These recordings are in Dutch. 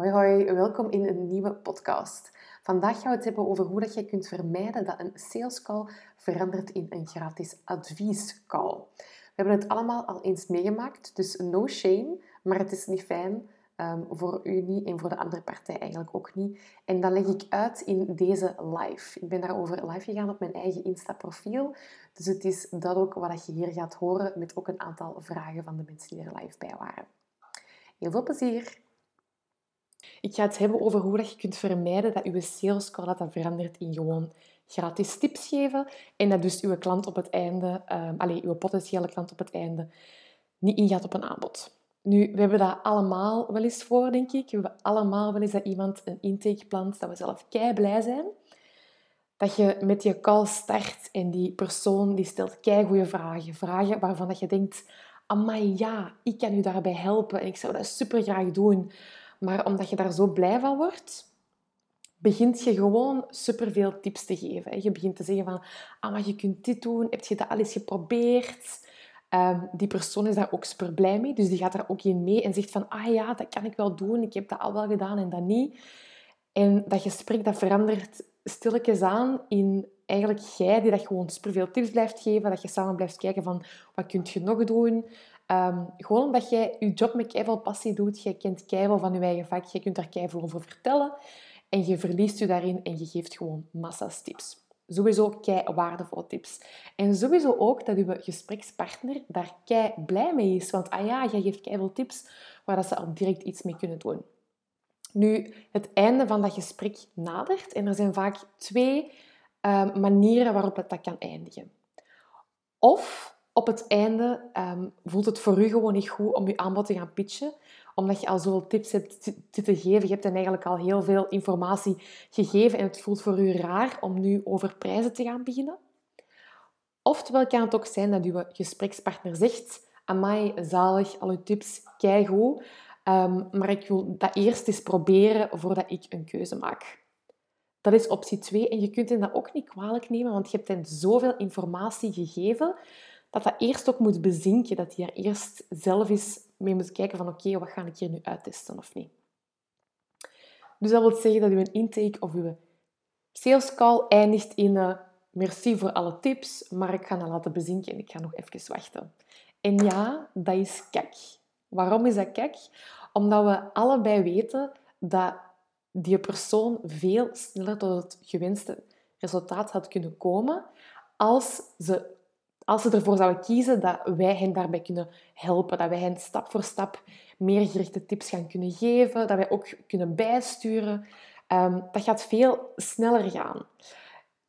Hoi hoi, welkom in een nieuwe podcast. Vandaag gaan we het hebben over hoe dat je kunt vermijden dat een sales call verandert in een gratis adviescall. We hebben het allemaal al eens meegemaakt, dus no shame, maar het is niet fijn um, voor u niet en voor de andere partij eigenlijk ook niet. En dat leg ik uit in deze live. Ik ben daarover live gegaan op mijn eigen Insta-profiel, dus het is dat ook wat je hier gaat horen met ook een aantal vragen van de mensen die er live bij waren. Heel veel plezier! Ik ga het hebben over hoe je kunt vermijden dat je sales call dat verandert in gewoon gratis tips geven en dat dus uw klant op het einde, um, allez, uw potentiële klant op het einde, niet ingaat op een aanbod. Nu, we hebben dat allemaal wel eens voor, denk ik. We hebben allemaal wel eens dat iemand een intake plant, dat we zelf kei blij zijn. Dat je met je call start en die persoon die stelt kei goede vragen. Vragen waarvan dat je denkt, amai ja, ik kan u daarbij helpen en ik zou dat super graag doen. Maar omdat je daar zo blij van wordt, begint je gewoon superveel tips te geven. Je begint te zeggen van, ah, maar je kunt dit doen, heb je dat al eens geprobeerd? Um, die persoon is daar ook super blij mee, dus die gaat daar ook in mee en zegt van, ah ja, dat kan ik wel doen, ik heb dat al wel gedaan en dat niet. En dat gesprek dat verandert stilletjes aan in eigenlijk jij die dat gewoon superveel tips blijft geven, dat je samen blijft kijken van, wat kun je nog doen? Um, gewoon omdat jij je job met keiveel passie doet, jij kent keiveel van je eigen vak, je kunt daar keiveel over vertellen en je verliest je daarin en je geeft gewoon massa's tips. Sowieso kei waardevolle tips. En sowieso ook dat je gesprekspartner daar kei blij mee is. Want ah ja, jij geeft keiveel tips waar dat ze al direct iets mee kunnen doen. Nu, het einde van dat gesprek nadert en er zijn vaak twee um, manieren waarop het dat kan eindigen. Of op het einde um, voelt het voor u gewoon niet goed om je aanbod te gaan pitchen, omdat je al zoveel tips hebt te geven. Je hebt dan eigenlijk al heel veel informatie gegeven en het voelt voor u raar om nu over prijzen te gaan beginnen. Oftewel kan het ook zijn dat uw gesprekspartner zegt, amai, zalig, al uw tips, keigoed, um, maar ik wil dat eerst eens proberen voordat ik een keuze maak. Dat is optie 2 en je kunt hen dat ook niet kwalijk nemen, want je hebt hen zoveel informatie gegeven dat dat eerst ook moet bezinken, dat hij er eerst zelf eens mee moet kijken van oké, wat ga ik hier nu uittesten of niet. Dus dat wil zeggen dat uw intake of uw sales call eindigt in uh, merci voor alle tips, maar ik ga dat laten bezinken en ik ga nog even wachten. En ja, dat is kek. Waarom is dat kek? Omdat we allebei weten dat die persoon veel sneller tot het gewenste resultaat had kunnen komen als ze als ze ervoor zouden kiezen dat wij hen daarbij kunnen helpen, dat wij hen stap voor stap meer gerichte tips gaan kunnen geven, dat wij ook kunnen bijsturen, um, dat gaat veel sneller gaan.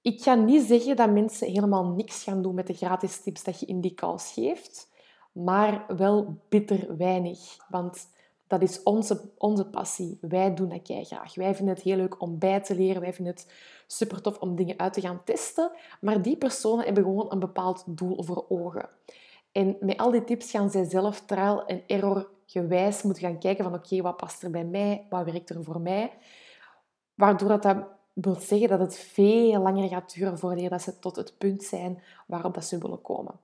Ik ga niet zeggen dat mensen helemaal niks gaan doen met de gratis tips dat je in die calls geeft, maar wel bitter weinig. Want dat is onze, onze passie. Wij doen dat jij graag. Wij vinden het heel leuk om bij te leren. Wij vinden het super tof om dingen uit te gaan testen. Maar die personen hebben gewoon een bepaald doel voor ogen. En met al die tips gaan zij zelf trial en error gewijs moeten gaan kijken van oké, wat past er bij mij? Wat werkt er voor mij? Waardoor dat, dat wil zeggen dat het veel langer gaat duren voordat ze tot het punt zijn waarop dat ze willen komen.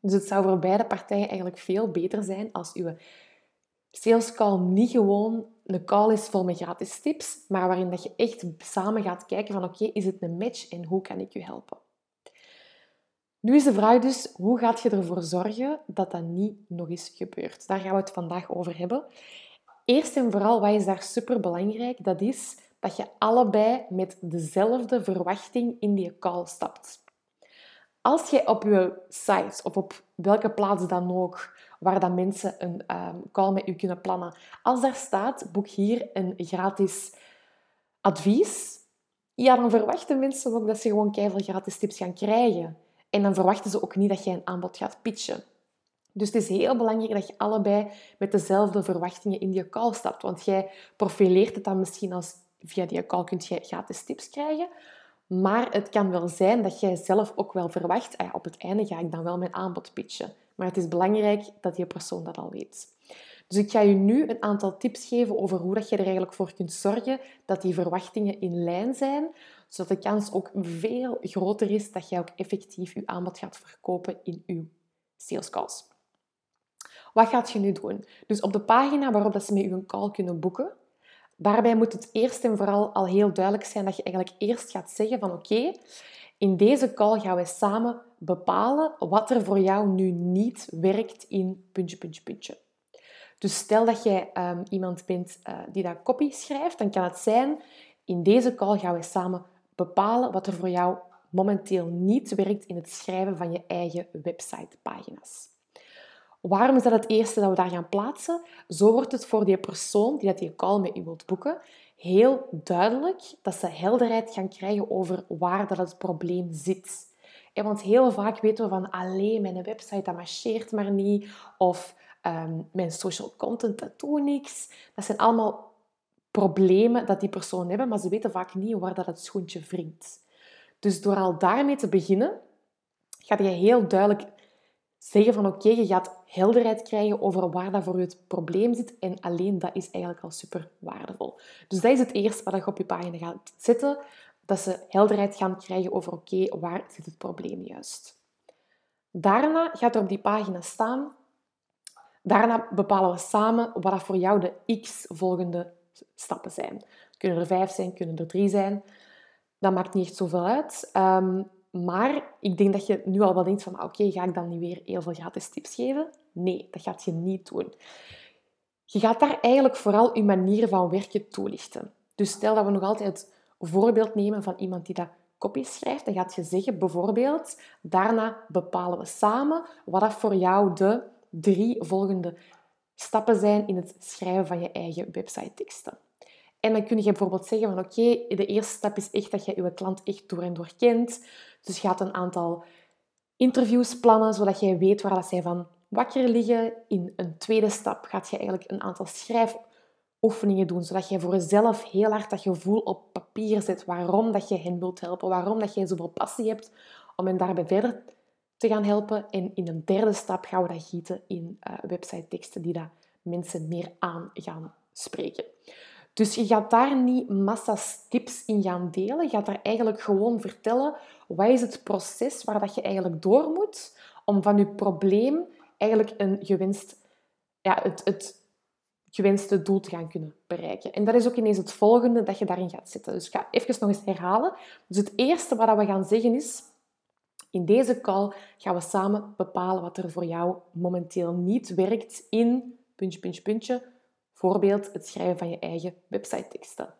Dus het zou voor beide partijen eigenlijk veel beter zijn als uw sales call niet gewoon een call is vol met gratis tips, maar waarin dat je echt samen gaat kijken van oké, is het een match en hoe kan ik je helpen? Nu is de vraag dus, hoe gaat je ervoor zorgen dat dat niet nog eens gebeurt? Daar gaan we het vandaag over hebben. Eerst en vooral, wat is daar super belangrijk? Dat is dat je allebei met dezelfde verwachting in die call stapt. Als je op je site of op welke plaats dan ook waar dat mensen een call met u kunnen plannen. Als daar staat, boek hier een gratis advies, ja, dan verwachten mensen ook dat ze gewoon keihard gratis tips gaan krijgen. En dan verwachten ze ook niet dat jij een aanbod gaat pitchen. Dus het is heel belangrijk dat je allebei met dezelfde verwachtingen in die call stapt. Want jij profileert het dan misschien als via die call kun je gratis tips krijgen. Maar het kan wel zijn dat jij zelf ook wel verwacht, ah op het einde ga ik dan wel mijn aanbod pitchen. Maar het is belangrijk dat die persoon dat al weet. Dus ik ga je nu een aantal tips geven over hoe dat je er eigenlijk voor kunt zorgen dat die verwachtingen in lijn zijn, zodat de kans ook veel groter is dat jij ook effectief je aanbod gaat verkopen in je sales calls. Wat gaat je nu doen? Dus op de pagina waarop dat ze met je een call kunnen boeken, Daarbij moet het eerst en vooral al heel duidelijk zijn dat je eigenlijk eerst gaat zeggen van oké, in deze call gaan we samen bepalen wat er voor jou nu niet werkt in puntje, puntje, puntje. Dus stel dat jij um, iemand bent uh, die dat copy schrijft, dan kan het zijn, in deze call gaan we samen bepalen wat er voor jou momenteel niet werkt in het schrijven van je eigen websitepagina's. Waarom is dat het eerste dat we daar gaan plaatsen? Zo wordt het voor die persoon die dat die call met u wilt boeken heel duidelijk dat ze helderheid gaan krijgen over waar dat het probleem zit. Want heel vaak weten we van, alleen mijn website dat marcheert maar niet, of ehm, mijn social content dat doet niks. Dat zijn allemaal problemen dat die personen hebben, maar ze weten vaak niet waar dat het schoentje wringt. Dus door al daarmee te beginnen, ga je heel duidelijk zeggen van oké, je gaat helderheid krijgen over waar dat voor je het probleem zit. En alleen dat is eigenlijk al super waardevol. Dus dat is het eerste wat je op je pagina gaat zetten. Dat ze helderheid gaan krijgen over oké, waar zit het probleem juist. Daarna gaat er op die pagina staan. Daarna bepalen we samen wat dat voor jou de x volgende stappen zijn. Kunnen er vijf zijn, kunnen er drie zijn. Dat maakt niet echt zoveel uit. Ehm, maar ik denk dat je nu al wel denkt van, oké, ga ik dan niet weer heel veel gratis tips geven? Nee, dat gaat je niet doen. Je gaat daar eigenlijk vooral je manier van werken toelichten. Dus stel dat we nog altijd het voorbeeld nemen van iemand die dat copy schrijft, dan gaat je zeggen bijvoorbeeld, daarna bepalen we samen wat dat voor jou de drie volgende stappen zijn in het schrijven van je eigen website teksten. En dan kun je bijvoorbeeld zeggen van oké, de eerste stap is echt dat je je klant echt door en door kent. Dus je gaat een aantal interviews plannen, zodat jij weet waar dat zij van wakker liggen. In een tweede stap gaat je eigenlijk een aantal schrijfoefeningen doen, zodat je voor jezelf heel hard dat gevoel op papier zet waarom dat je hen wilt helpen, waarom dat jij zoveel passie hebt om hen daarbij verder te gaan helpen. En in een derde stap gaan we dat gieten in uh, website teksten die dat mensen meer aan gaan spreken. Dus je gaat daar niet massa's tips in gaan delen. Je gaat daar eigenlijk gewoon vertellen wat is het proces waar dat je eigenlijk door moet om van je probleem eigenlijk een gewenst, ja, het, het gewenste doel te gaan kunnen bereiken. En dat is ook ineens het volgende dat je daarin gaat zitten. Dus ik ga even nog eens herhalen. Dus het eerste wat we gaan zeggen is, in deze call gaan we samen bepalen wat er voor jou momenteel niet werkt in puntje, puntje, puntje, Bijvoorbeeld het schrijven van je eigen website-teksten.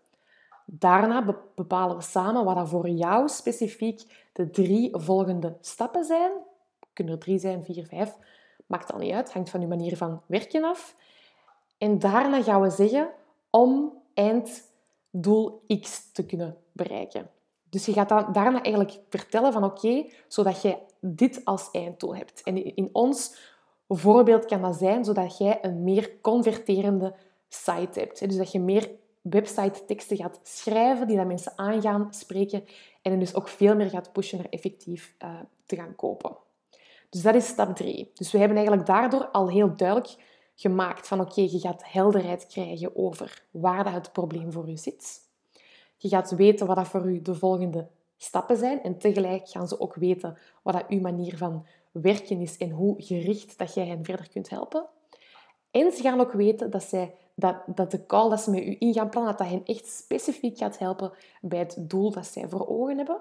Daarna bepalen we samen wat voor jou specifiek de drie volgende stappen zijn. Kunnen er drie zijn, vier, vijf. Maakt al niet uit, hangt van je manier van werken af. En daarna gaan we zeggen om einddoel X te kunnen bereiken. Dus je gaat daarna eigenlijk vertellen van oké, zodat jij dit als einddoel hebt. En in ons voorbeeld kan dat zijn zodat jij een meer converterende site hebt. Dus dat je meer website teksten gaat schrijven die dat mensen aangaan spreken en dus ook veel meer gaat pushen naar effectief uh, te gaan kopen. Dus dat is stap 3. Dus we hebben eigenlijk daardoor al heel duidelijk gemaakt van oké, je gaat helderheid krijgen over waar dat het probleem voor je zit. Je gaat weten wat dat voor u de volgende stappen zijn en tegelijk gaan ze ook weten wat dat uw manier van werken is en hoe gericht dat jij hen verder kunt helpen. En ze gaan ook weten dat zij dat, dat de call dat ze met u in gaan plannen, dat dat hen echt specifiek gaat helpen bij het doel dat zij voor ogen hebben.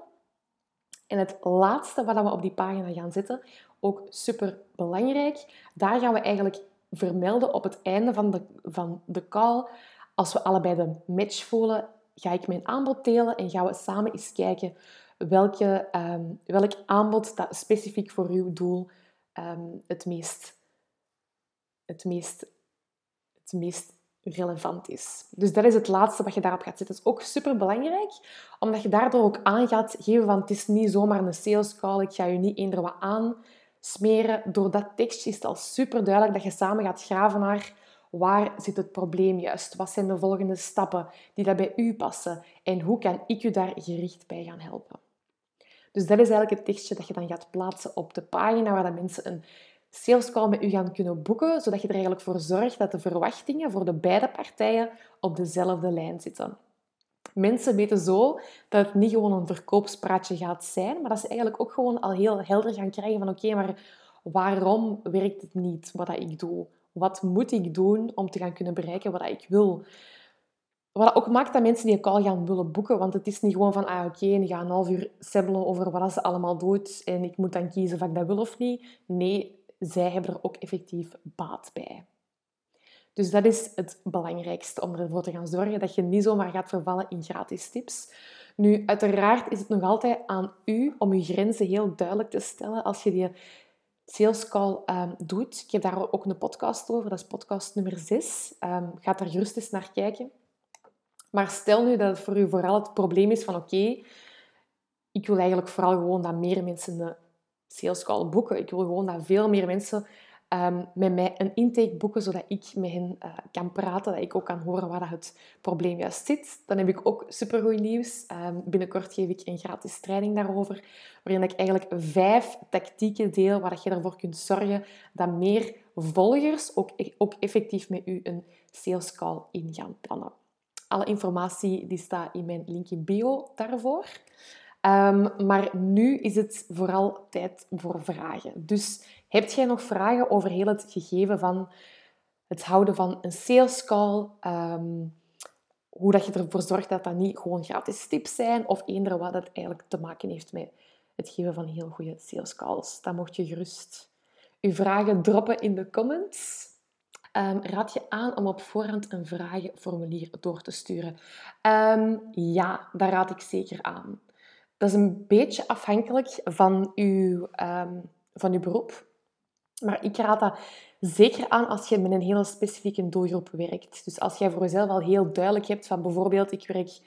En het laatste wat we op die pagina gaan zetten, ook super belangrijk, daar gaan we eigenlijk vermelden op het einde van de, van de call. Als we allebei de match voelen, ga ik mijn aanbod delen en gaan we samen eens kijken welke, um, welk aanbod dat specifiek voor uw doel um, het meest, het meest, het meest relevant is. Dus dat is het laatste wat je daarop gaat zetten. Dat is ook super belangrijk, omdat je daardoor ook aan gaat geven van het is niet zomaar een sales call, ik ga je niet eender wat aan smeren. Door dat tekstje is het al super duidelijk dat je samen gaat graven naar waar zit het probleem juist? Wat zijn de volgende stappen die dat bij u passen? En hoe kan ik u daar gericht bij gaan helpen? Dus dat is eigenlijk het tekstje dat je dan gaat plaatsen op de pagina waar dat mensen een sales call met u gaan kunnen boeken, zodat je er eigenlijk voor zorgt dat de verwachtingen voor de beide partijen op dezelfde lijn zitten. Mensen weten zo dat het niet gewoon een verkoopspraatje gaat zijn, maar dat ze eigenlijk ook gewoon al heel helder gaan krijgen van oké, maar waarom werkt het niet wat ik doe? Wat moet ik doen om te gaan kunnen bereiken wat ik wil? wat ook maakt dat mensen die call gaan willen boeken. Want het is niet gewoon van, ah oké, je gaat een half uur sebbelen over wat ze allemaal doet en ik moet dan kiezen of ik dat wil of niet. Nee, zij hebben er ook effectief baat bij. Dus dat is het belangrijkste om ervoor te gaan zorgen dat je niet zomaar gaat vervallen in gratis tips. Nu, uiteraard is het nog altijd aan u om je grenzen heel duidelijk te stellen als je die sales call um, doet. Ik heb daar ook een podcast over, dat is podcast nummer 6. Um, ehm, ga daar gerust eens naar kijken. Maar stel nu dat het voor u vooral het probleem is van oké, ik wil eigenlijk vooral gewoon dat meer mensen de sales call boeken. Ik wil gewoon dat veel meer mensen um, met mij een intake boeken, zodat ik met hen uh, kan praten, dat ik ook kan horen waar het probleem juist zit. Dan heb ik ook supergoed nieuws. Um, binnenkort geef ik een gratis training daarover, waarin ik eigenlijk vijf tactieken deel waar je ervoor kunt zorgen dat meer volgers ook, ook effectief met u een sales call in gaan plannen. Alle informatie die staat in mijn link in bio daarvoor. Um, maar nu is het vooral tijd voor vragen. Dus heb jij nog vragen over heel het gegeven van het houden van een sales call? Um, hoe dat je ervoor zorgt dat dat niet gewoon gratis tips zijn of eender wat dat eigenlijk te maken heeft met het geven van heel goede sales calls. Dan mocht je gerust je vragen droppen in de comments. Um, raad je aan om op voorhand een vragenformulier door te sturen? Um, ja, daar raad ik zeker aan. Dat is een beetje afhankelijk van uw, van uw beroep. Maar ik raad dat zeker aan als je met een hele specifieke doelgroep werkt. Dus als jij voor jezelf al heel duidelijk hebt van bijvoorbeeld, ik werk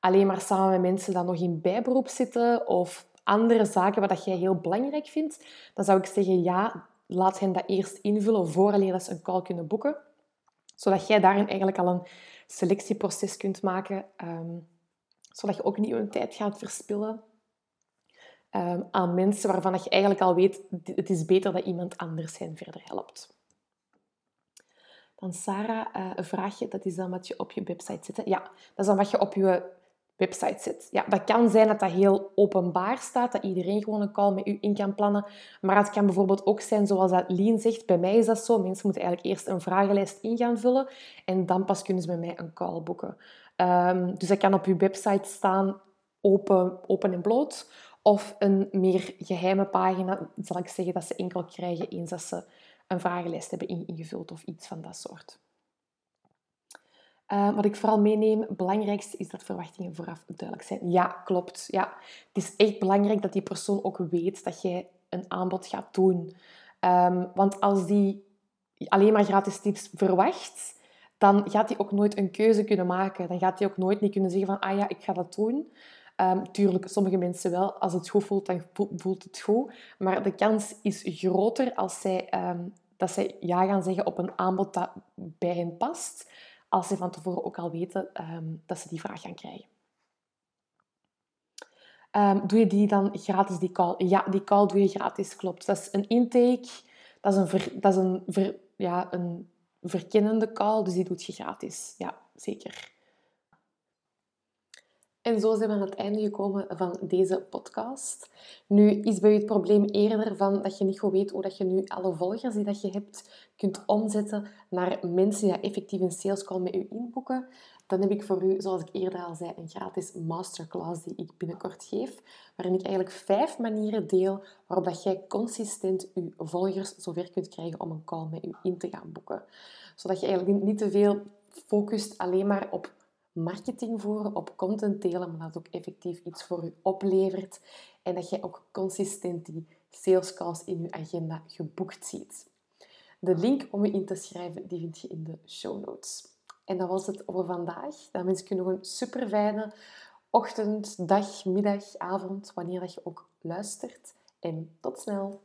alleen maar samen met mensen die nog in bijberoep zitten of andere zaken wat jij heel belangrijk vindt, dan zou ik zeggen ja, laat hen dat eerst invullen vooraleer dat ze een call kunnen boeken. Zodat jij daarin eigenlijk al een selectieproces kunt maken, ehm, zodat je ook niet je tijd gaat verspillen um, aan mensen waarvan je eigenlijk al weet, het is beter dat iemand anders hen verder helpt. Dan Sarah, uh, een vraagje, dat is dan wat je op je website zet. Ja, dat is dan wat je op je website zet. Ja, dat kan zijn dat dat heel openbaar staat, dat iedereen gewoon een call met u in kan plannen. Maar het kan bijvoorbeeld ook zijn, zoals dat Lien zegt, bij mij is dat zo. Mensen moeten eigenlijk eerst een vragenlijst in gaan vullen en dan pas kunnen ze bij mij een call boeken. Um, dus dat kan op uw website staan, open, open en bloot. Of een meer geheime pagina, zal ik zeggen, dat ze enkel krijgen eens dat ze een vragenlijst hebben ingevuld of iets van dat soort. Uh, wat ik vooral meeneem, het belangrijkste is dat verwachtingen vooraf duidelijk zijn. Ja, klopt. Ja. Het is echt belangrijk dat die persoon ook weet dat jij een aanbod gaat doen. Um, want als die alleen maar gratis tips verwacht, dan gaat hij ook nooit een keuze kunnen maken. Dan gaat hij ook nooit niet kunnen zeggen van, ah ja, ik ga dat doen. Um, tuurlijk, sommige mensen wel. Als het goed voelt, dan voelt het goed. Maar de kans is groter als zij, um, dat zij ja gaan zeggen op een aanbod dat bij hen past, als ze van tevoren ook al weten um, dat ze die vraag gaan krijgen. doe je die dan gratis, die call? Ja, die call doe je gratis, klopt. Dat is een intake, dat is een, dat is een, ja, een verkennende call, dus die doet je gratis. Ja, zeker. En zo zijn we aan het einde gekomen van deze podcast. Nu is bij je het probleem eerder van dat je niet goed weet hoe dat je nu alle volgers die dat je hebt kunt omzetten naar mensen die effectief een sales call met je inboeken. Dan heb ik voor u, zoals ik eerder al zei, een gratis masterclass die ik binnenkort geef, waarin ik eigenlijk vijf manieren deel waarop dat jij consistent je volgers zover kunt krijgen om een call met u in te gaan boeken. Zodat je eigenlijk niet te veel focust alleen maar op marketing voeren, op content delen, maar dat ook effectief iets voor u oplevert en dat je ook consistent die sales calls in je agenda geboekt ziet. De link om je in te schrijven, die vind je in de show notes. En dat was het voor vandaag. Dan wens ik je nog een super fijne ochtend, dag, middag, avond, wanneer dat je ook luistert. En tot snel!